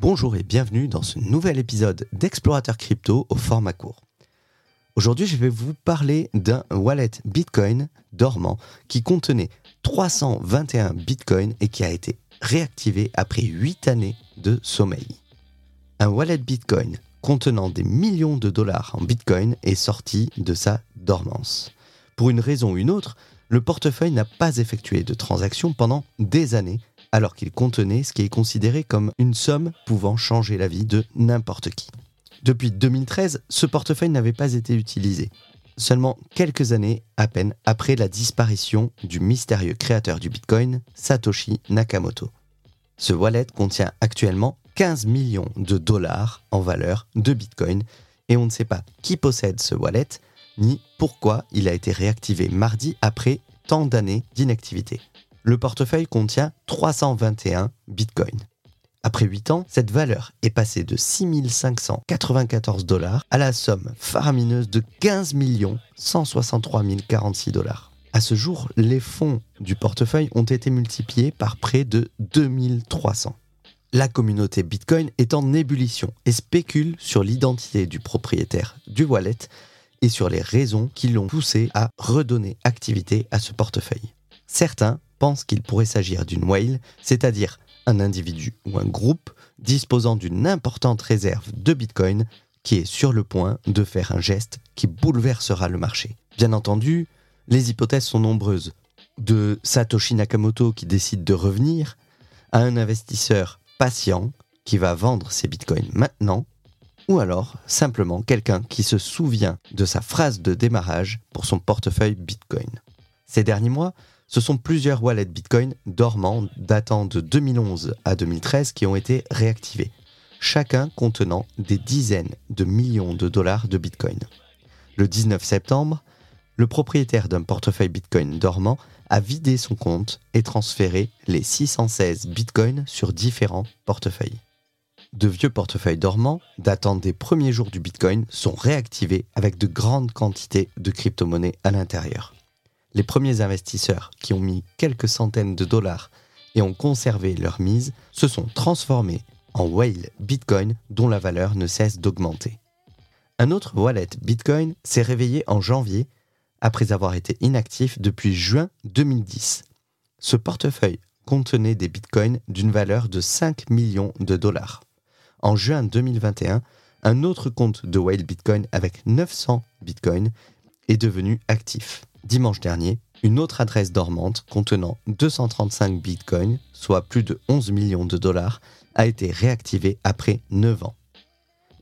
Bonjour et bienvenue dans ce nouvel épisode d'Explorateur Crypto au format court. Aujourd'hui, je vais vous parler d'un wallet Bitcoin dormant qui contenait 321 Bitcoins et qui a été réactivé après 8 années de sommeil. Un wallet Bitcoin contenant des millions de dollars en Bitcoin est sorti de sa dormance. Pour une raison ou une autre, le portefeuille n'a pas effectué de transactions pendant des années alors qu'il contenait ce qui est considéré comme une somme pouvant changer la vie de n'importe qui. Depuis 2013, ce portefeuille n'avait pas été utilisé. Seulement quelques années à peine après la disparition du mystérieux créateur du Bitcoin, Satoshi Nakamoto. Ce wallet contient actuellement 15 millions de dollars en valeur de Bitcoin et on ne sait pas qui possède ce wallet ni pourquoi il a été réactivé mardi après tant d'années d'inactivité. Le portefeuille contient 321 bitcoins. Après 8 ans, cette valeur est passée de 6594 dollars à la somme faramineuse de 15 163 046 dollars. À ce jour, les fonds du portefeuille ont été multipliés par près de 2300. La communauté Bitcoin est en ébullition et spécule sur l'identité du propriétaire du wallet et sur les raisons qui l'ont poussé à redonner activité à ce portefeuille. Certains pensent qu'il pourrait s'agir d'une whale, c'est-à-dire un individu ou un groupe disposant d'une importante réserve de Bitcoin qui est sur le point de faire un geste qui bouleversera le marché. Bien entendu, les hypothèses sont nombreuses. De Satoshi Nakamoto qui décide de revenir, à un investisseur patient qui va vendre ses bitcoins maintenant, ou alors simplement quelqu'un qui se souvient de sa phrase de démarrage pour son portefeuille bitcoin. Ces derniers mois, ce sont plusieurs wallets Bitcoin dormants datant de 2011 à 2013 qui ont été réactivés, chacun contenant des dizaines de millions de dollars de Bitcoin. Le 19 septembre, le propriétaire d'un portefeuille Bitcoin dormant a vidé son compte et transféré les 616 Bitcoins sur différents portefeuilles. De vieux portefeuilles dormants, datant des premiers jours du Bitcoin, sont réactivés avec de grandes quantités de crypto-monnaies à l'intérieur les premiers investisseurs qui ont mis quelques centaines de dollars et ont conservé leur mise se sont transformés en whale Bitcoin dont la valeur ne cesse d'augmenter. Un autre wallet Bitcoin s'est réveillé en janvier après avoir été inactif depuis juin 2010. Ce portefeuille contenait des bitcoins d'une valeur de 5 millions de dollars. En juin 2021, un autre compte de Whale Bitcoin avec 900 bitcoins est devenu actif dimanche dernier, une autre adresse dormante contenant 235 bitcoins, soit plus de 11 millions de dollars, a été réactivée après 9 ans.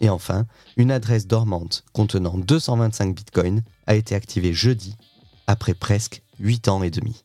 Et enfin, une adresse dormante contenant 225 bitcoins a été activée jeudi, après presque 8 ans et demi.